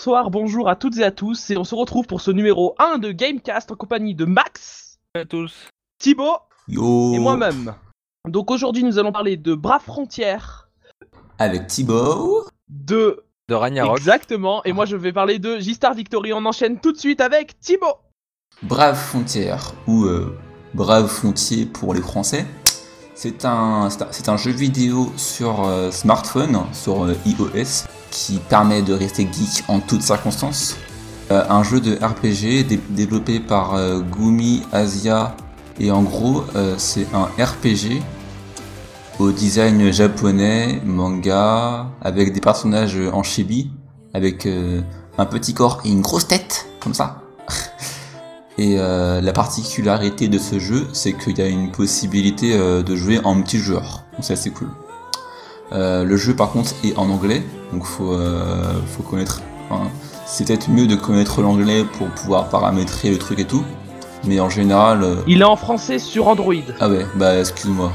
Bonsoir, bonjour à toutes et à tous, et on se retrouve pour ce numéro 1 de Gamecast en compagnie de Max, à tous. Thibaut Yo et moi-même. Donc aujourd'hui nous allons parler de Brave Frontières, Avec Thibaut. de... De Ragnarok. Exactement, et moi je vais parler de J-Star Victory, on enchaîne tout de suite avec Thibaut Brave Frontière, ou euh, Brave Frontier pour les Français. C'est un, jeu vidéo sur euh, smartphone, sur euh, iOS, qui permet de rester geek en toutes circonstances. Euh, un jeu de RPG dé- développé par Gumi Asia, et en gros, c'est un RPG au design japonais, manga, avec des personnages en chibi, avec un petit corps et une grosse tête, comme ça. Et euh, la particularité de ce jeu, c'est qu'il y a une possibilité euh, de jouer en multijoueur. Donc c'est assez cool. Euh, le jeu par contre est en anglais, donc faut, faut connaître. enfin, c'est peut-être mieux de connaître l'anglais pour pouvoir paramétrer le truc et tout. Mais en général, Il est en français sur Android. ah ouais, bah excuse-moi.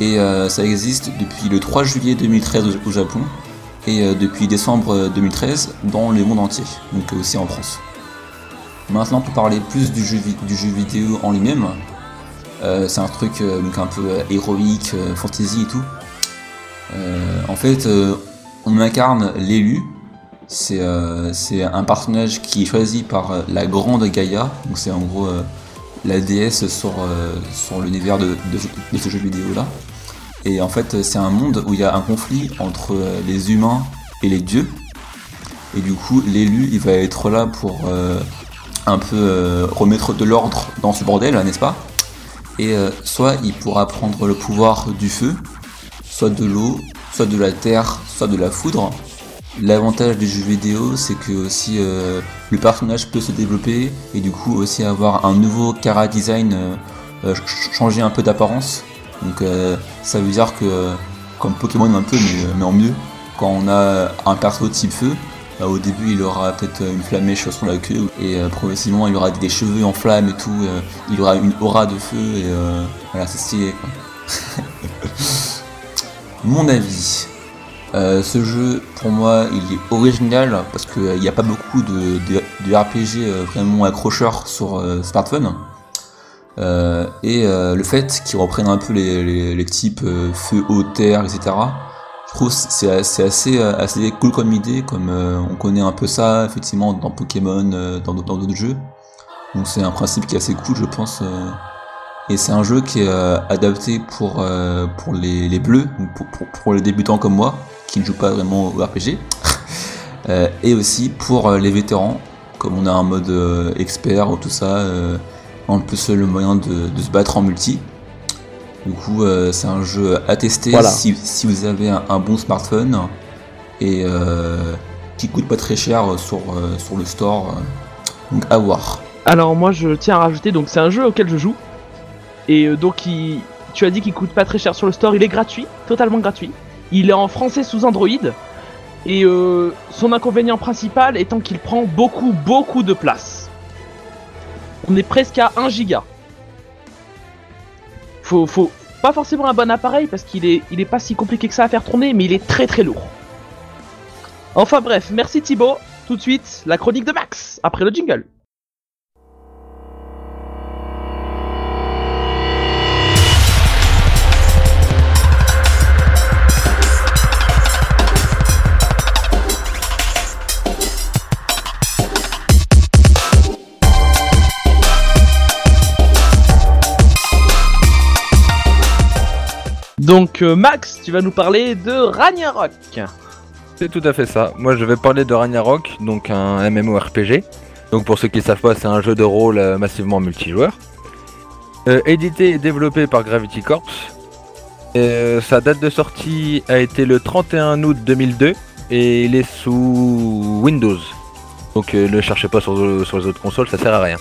Et ça existe depuis le 3 juillet 2013 au, Japon et depuis décembre euh, 2013 dans le monde entier, donc aussi en France. Maintenant, pour parler plus du jeu, du jeu vidéo en lui-même, euh, c'est un truc euh, un peu euh, héroïque, fantasy et tout. En fait, on incarne l'élu. C'est un personnage qui est choisi par la grande Gaïa, donc c'est en gros la déesse sur, sur l'univers de, de, ce jeu vidéo là. Et en fait, c'est un monde où il y a un conflit entre les humains et les dieux. Et du coup, l'élu, il va être là pour un peu euh, remettre de l'ordre dans ce bordel, n'est-ce pas? Et euh, soit il pourra prendre le pouvoir du feu, soit de l'eau, soit de la terre, soit de la foudre. L'avantage du jeu vidéo, c'est que aussi euh, le personnage peut se développer et du coup aussi avoir un nouveau cara design, ch- changer un peu d'apparence. Donc ça veut dire que, comme Pokémon un peu, mais, en mieux, quand on a un perso type feu, au début il aura peut-être une flamèche sur la queue et euh, progressivement il aura des cheveux en flammes et tout, euh, il aura une aura de feu et euh, voilà c'est stylé. Mon avis. Euh, ce jeu, pour moi, il est original parce qu'il n'y a pas beaucoup de, RPG euh, vraiment accrocheurs sur euh, smartphone. Euh, et euh, le fait qu'ils reprennent un peu les, les, types euh, feu, eau, terre, etc. Je trouve c'est assez, euh, assez cool comme idée, comme euh, on connaît un peu ça effectivement dans Pokémon, euh, dans d'autres jeux. Donc c'est un principe qui est assez cool, je pense. Et c'est un jeu qui est adapté pour, pour les, les bleus, pour, les débutants comme moi, qui ne jouent pas vraiment au RPG. Et aussi pour les vétérans, comme on a un mode expert ou tout ça, en plus le moyen de se battre en multi. Du coup, euh, c'est un jeu à tester Voilà. si, si vous avez un, un bon smartphone et euh, qui coûte pas très cher sur, euh, sur le store. donc à voir. Alors moi je tiens à rajouter, donc c'est un jeu auquel je joue, et donc il... tu as dit qu'il coûte pas très cher sur le store, il est gratuit, totalement gratuit. Il est en français sous Android, et euh, son inconvénient principal étant qu'il prend beaucoup beaucoup de place. On est presque à 1 giga. Faut, pas forcément un bon appareil parce qu'il est, est pas si compliqué que ça à faire tourner, mais il est très très lourd. Enfin bref, merci Thibaut. Tout de suite, la chronique de Max, après le jingle. Donc euh, Max, tu vas nous parler de Ragnarok. C'est tout à fait ça. Moi, je vais parler de Ragnarok, donc un MMORPG. Donc, pour ceux qui ne savent pas, c'est un jeu de rôle euh, massivement multijoueur. Euh, édité et développé par Gravity Corps. Sa date de sortie a été le 31 août 2002 et il est sous Windows. Donc ne cherchez pas sur, les autres consoles, ça sert à rien.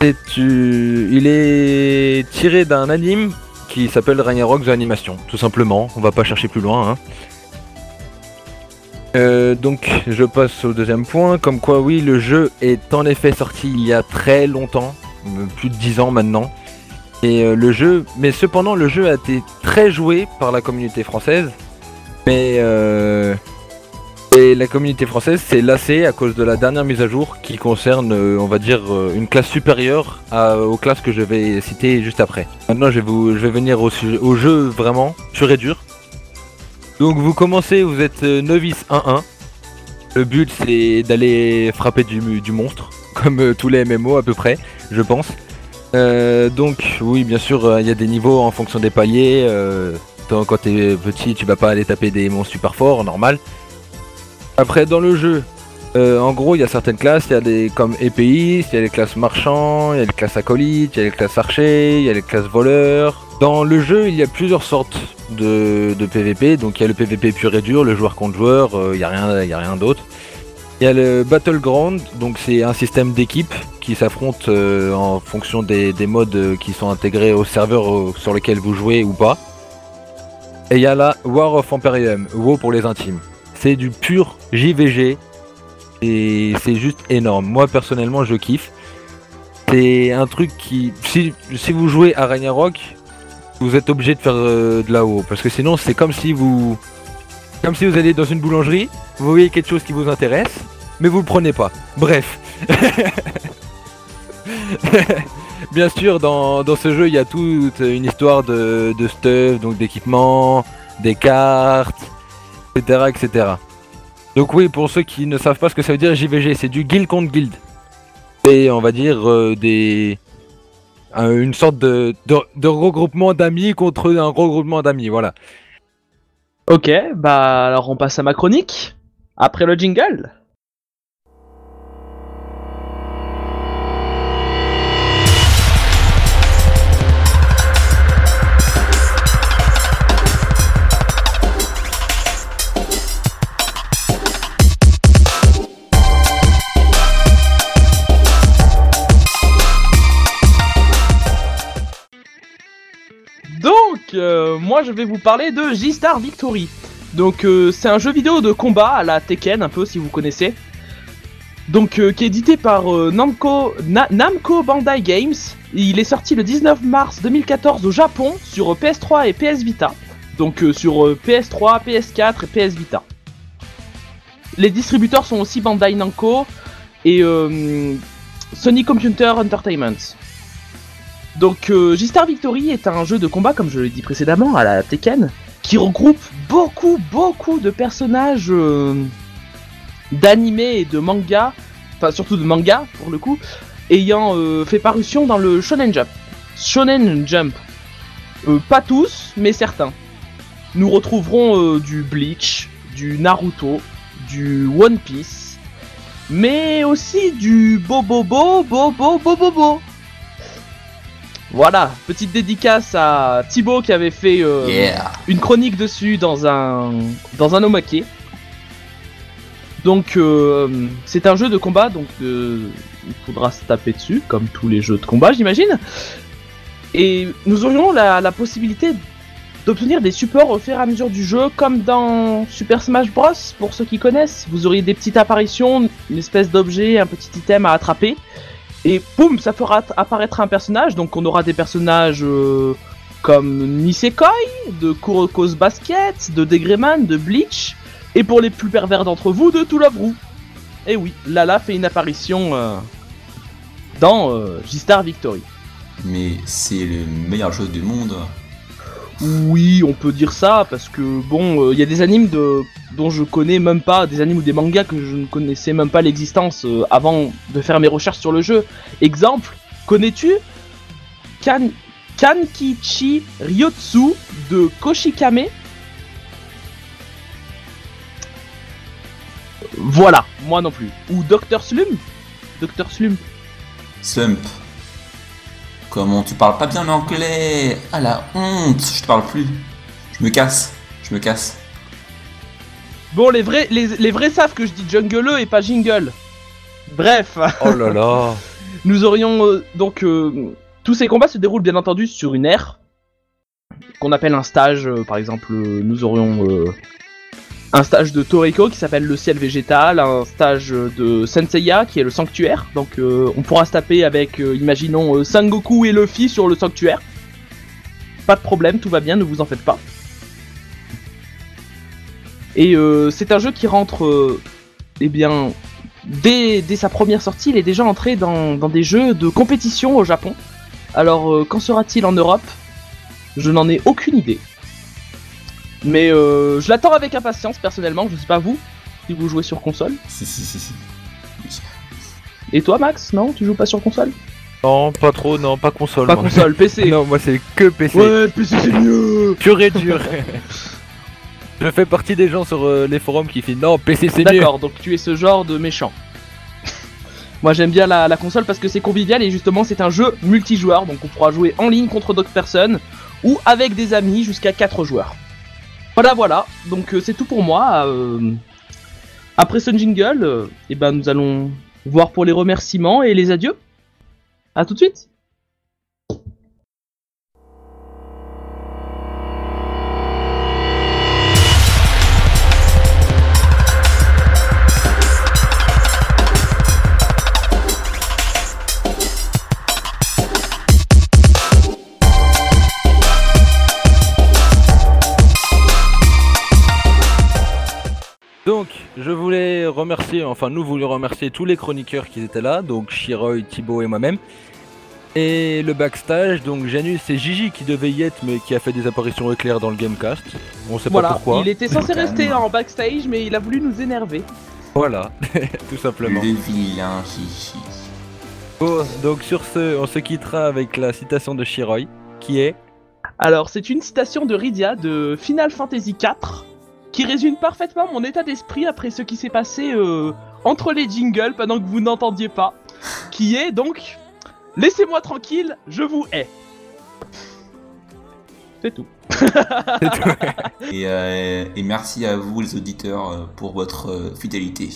Il est tiré d'un anime qui s'appelle Ragnarok The Animation, tout simplement. On va pas chercher plus loin. Hein. Euh, donc je passe au deuxième point, comme quoi oui le jeu est en effet sorti il y a très longtemps, euh, plus de 10 ans maintenant. Et euh, le jeu, mais cependant le jeu a été très joué par la communauté française. Mais euh, et la communauté française s'est lassée à cause de la dernière mise à jour qui concerne, euh, on va dire, euh, une classe supérieure aux classes que je vais citer juste après. Maintenant, je vais, venir au, jeu vraiment, pur et dur. Donc, vous commencez, vous êtes euh, novice 1-1. Le but, c'est d'aller frapper du, monstre, comme tous les MMO à peu près, je pense. Donc, oui, bien sûr, il y a des niveaux en fonction des paliers. euh, quand t'es petit, tu vas pas aller taper des monstres super forts, normal. Après, dans le jeu, euh, en gros, il y a certaines classes, il y a des comme épéistes, il y a les classes marchands, il y a les classes acolytes, il y a les classes archers, il y a les classes voleurs. Dans le jeu, il y a plusieurs sortes de, de PVP. Donc, il y a le PVP pur et dur, le joueur contre joueur, euh, il n'y a rien, a rien d'autre. Il y a le Battleground, donc c'est un système d'équipe qui s'affronte euh, en fonction des, des modes euh, qui sont intégrés au serveur euh, sur lequel vous jouez ou pas. Et il y a la War of Imperium, WoW pour les intimes. C'est du pur JVG et c'est juste énorme. Moi personnellement je kiffe. C'est un truc qui... Si, vous jouez à Ragnarok, vous êtes obligé de faire euh, de la WoW. Parce que sinon c'est comme si vous... Comme si vous allez dans une boulangerie, vous voyez quelque chose qui vous intéresse, mais vous le prenez pas. Bref. Bien sûr, dans, ce jeu, il y a toute une histoire de stuff, donc d'équipement, des cartes, etc., etc. Donc oui, pour ceux qui ne savent pas ce que ça veut dire JVG, c'est du guild contre guild. Et on va dire euh, des... une sorte de, de, de regroupement d'amis contre un regroupement d'amis, voilà. Ok, bah alors on passe à ma chronique. Après le jingle. Je vais vous parler de J-Star Victory. Donc, euh, c'est un jeu vidéo de combat à la Tekken, un peu si vous connaissez. Donc, euh, qui est édité par euh, Namco, Na- Namco Bandai Games. Il est sorti le 19 mars 2014 au Japon sur euh, PS3 et PS Vita. Donc, sur euh, PS3, PS4 et PS Vita. Les distributeurs sont aussi Bandai Namco et Sony Computer Entertainment. Donc euh, Victory est un jeu de combat, comme je l'ai dit précédemment, à la Tekken, qui regroupe beaucoup, beaucoup de personnages euh, d'animés et de manga, enfin surtout de manga pour le coup, ayant euh, fait parution dans le Shonen Jump. Shonen Jump. Euh, pas tous, mais certains. Nous retrouverons du Bleach, du Naruto, du One Piece, mais aussi du Bobobo, Bobo, Bobobo. Voilà, petite dédicace à Thibaut qui avait fait euh, Yeah une chronique dessus dans un dans un omake. Donc euh, c'est un jeu de combat, donc euh, il faudra se taper dessus, comme tous les jeux de combat, j'imagine. Et nous aurions la, la possibilité d'obtenir des supports au fur et à mesure du jeu, comme dans Super Smash Bros. Pour ceux qui connaissent, vous auriez des petites apparitions, une espèce d'objet, un petit item à attraper. Et boum, ça fera apparaître un personnage. Donc on aura des personnages euh, comme Nisekoi, de Kuroko's Basket, de Degreman, de Bleach, et pour les plus pervers d'entre vous, de To Love. Et oui, Lala fait une apparition euh, dans euh, J-Star Victory. Mais c'est le meilleur jeu du monde. Oui, on peut dire ça parce que bon, il y a des animes de dont je connais même pas, des animes ou des mangas que je ne connaissais même pas l'existence euh, avant de faire mes recherches sur le jeu. Exemple, connais-tu Kan Kankichi Ryotsu de Koshikame? Voilà, moi non plus. Ou Dr Slum Dr Slum. Slump. Comment tu parles pas bien l'anglais? Ah la honte Je te parle plus. Je me casse. Je me casse. Bon, les vrais, les, les vrais savent que je dis jungle et pas jingle. Bref, Oh là là. nous aurions euh, donc euh, tous ces combats se déroulent bien entendu sur une ère qu'on appelle un stage. euh, par exemple, euh, nous aurions euh, un stage de Toriko qui s'appelle le ciel végétal, un stage de Senseiya qui est le sanctuaire. Donc, euh, on pourra se taper avec, euh, imaginons, euh, Sangoku et Luffy sur le sanctuaire. Pas de problème, tout va bien, ne vous en faites pas. Et c'est un jeu qui rentre, eh bien, dès, sa première sortie, il est déjà entré dans, dans des jeux de compétition au Japon. Alors, quand sera-t-il en Europe? Je n'en ai aucune idée. Mais euh, je l'attends avec impatience, personnellement. Je sais pas vous, si vous jouez sur console. Si, si, si, si. Et toi, Max Non Tu joues pas sur console? Non, pas trop, non, pas console. Pas moi. console, PC. Non, moi c'est que PC. Ouais, PC c'est mieux Pur et dur. Je fais partie des gens sur euh, les forums qui disent non, PC c'est mieux. D'accord, donc tu es ce genre de méchant. Moi j'aime bien la, la console parce que c'est convivial et justement c'est un jeu multijoueur, donc on pourra jouer en ligne contre d'autres personnes ou avec des amis jusqu'à 4 joueurs. Voilà voilà, donc euh, c'est tout pour moi. euh, après ce jingle, euh, eh ben, nous allons voir pour les remerciements et les adieux. A tout de suite Donc, je voulais remercier, enfin nous voulions remercier tous les chroniqueurs qui étaient là, donc Shiroy, Thibaut et moi-même. Et le backstage, donc Janus et Gigi qui devaient y être mais qui a fait des apparitions éclair dans le Gamecast. On sait Voilà, pas pourquoi. il était censé rester en backstage mais il a voulu nous énerver. Voilà, tout simplement. Le vilain chichi. Bon, donc sur ce, on se quittera avec la citation de Shiroy, qui est Alors, c'est une citation de Rydia de Final Fantasy IV qui résume parfaitement mon état d'esprit après ce qui s'est passé euh, entre les jingles pendant que vous n'entendiez pas. Qui est donc Laissez-moi tranquille, je vous hais. C'est tout. Et, euh, et merci à vous les auditeurs euh, pour votre euh, fidélité.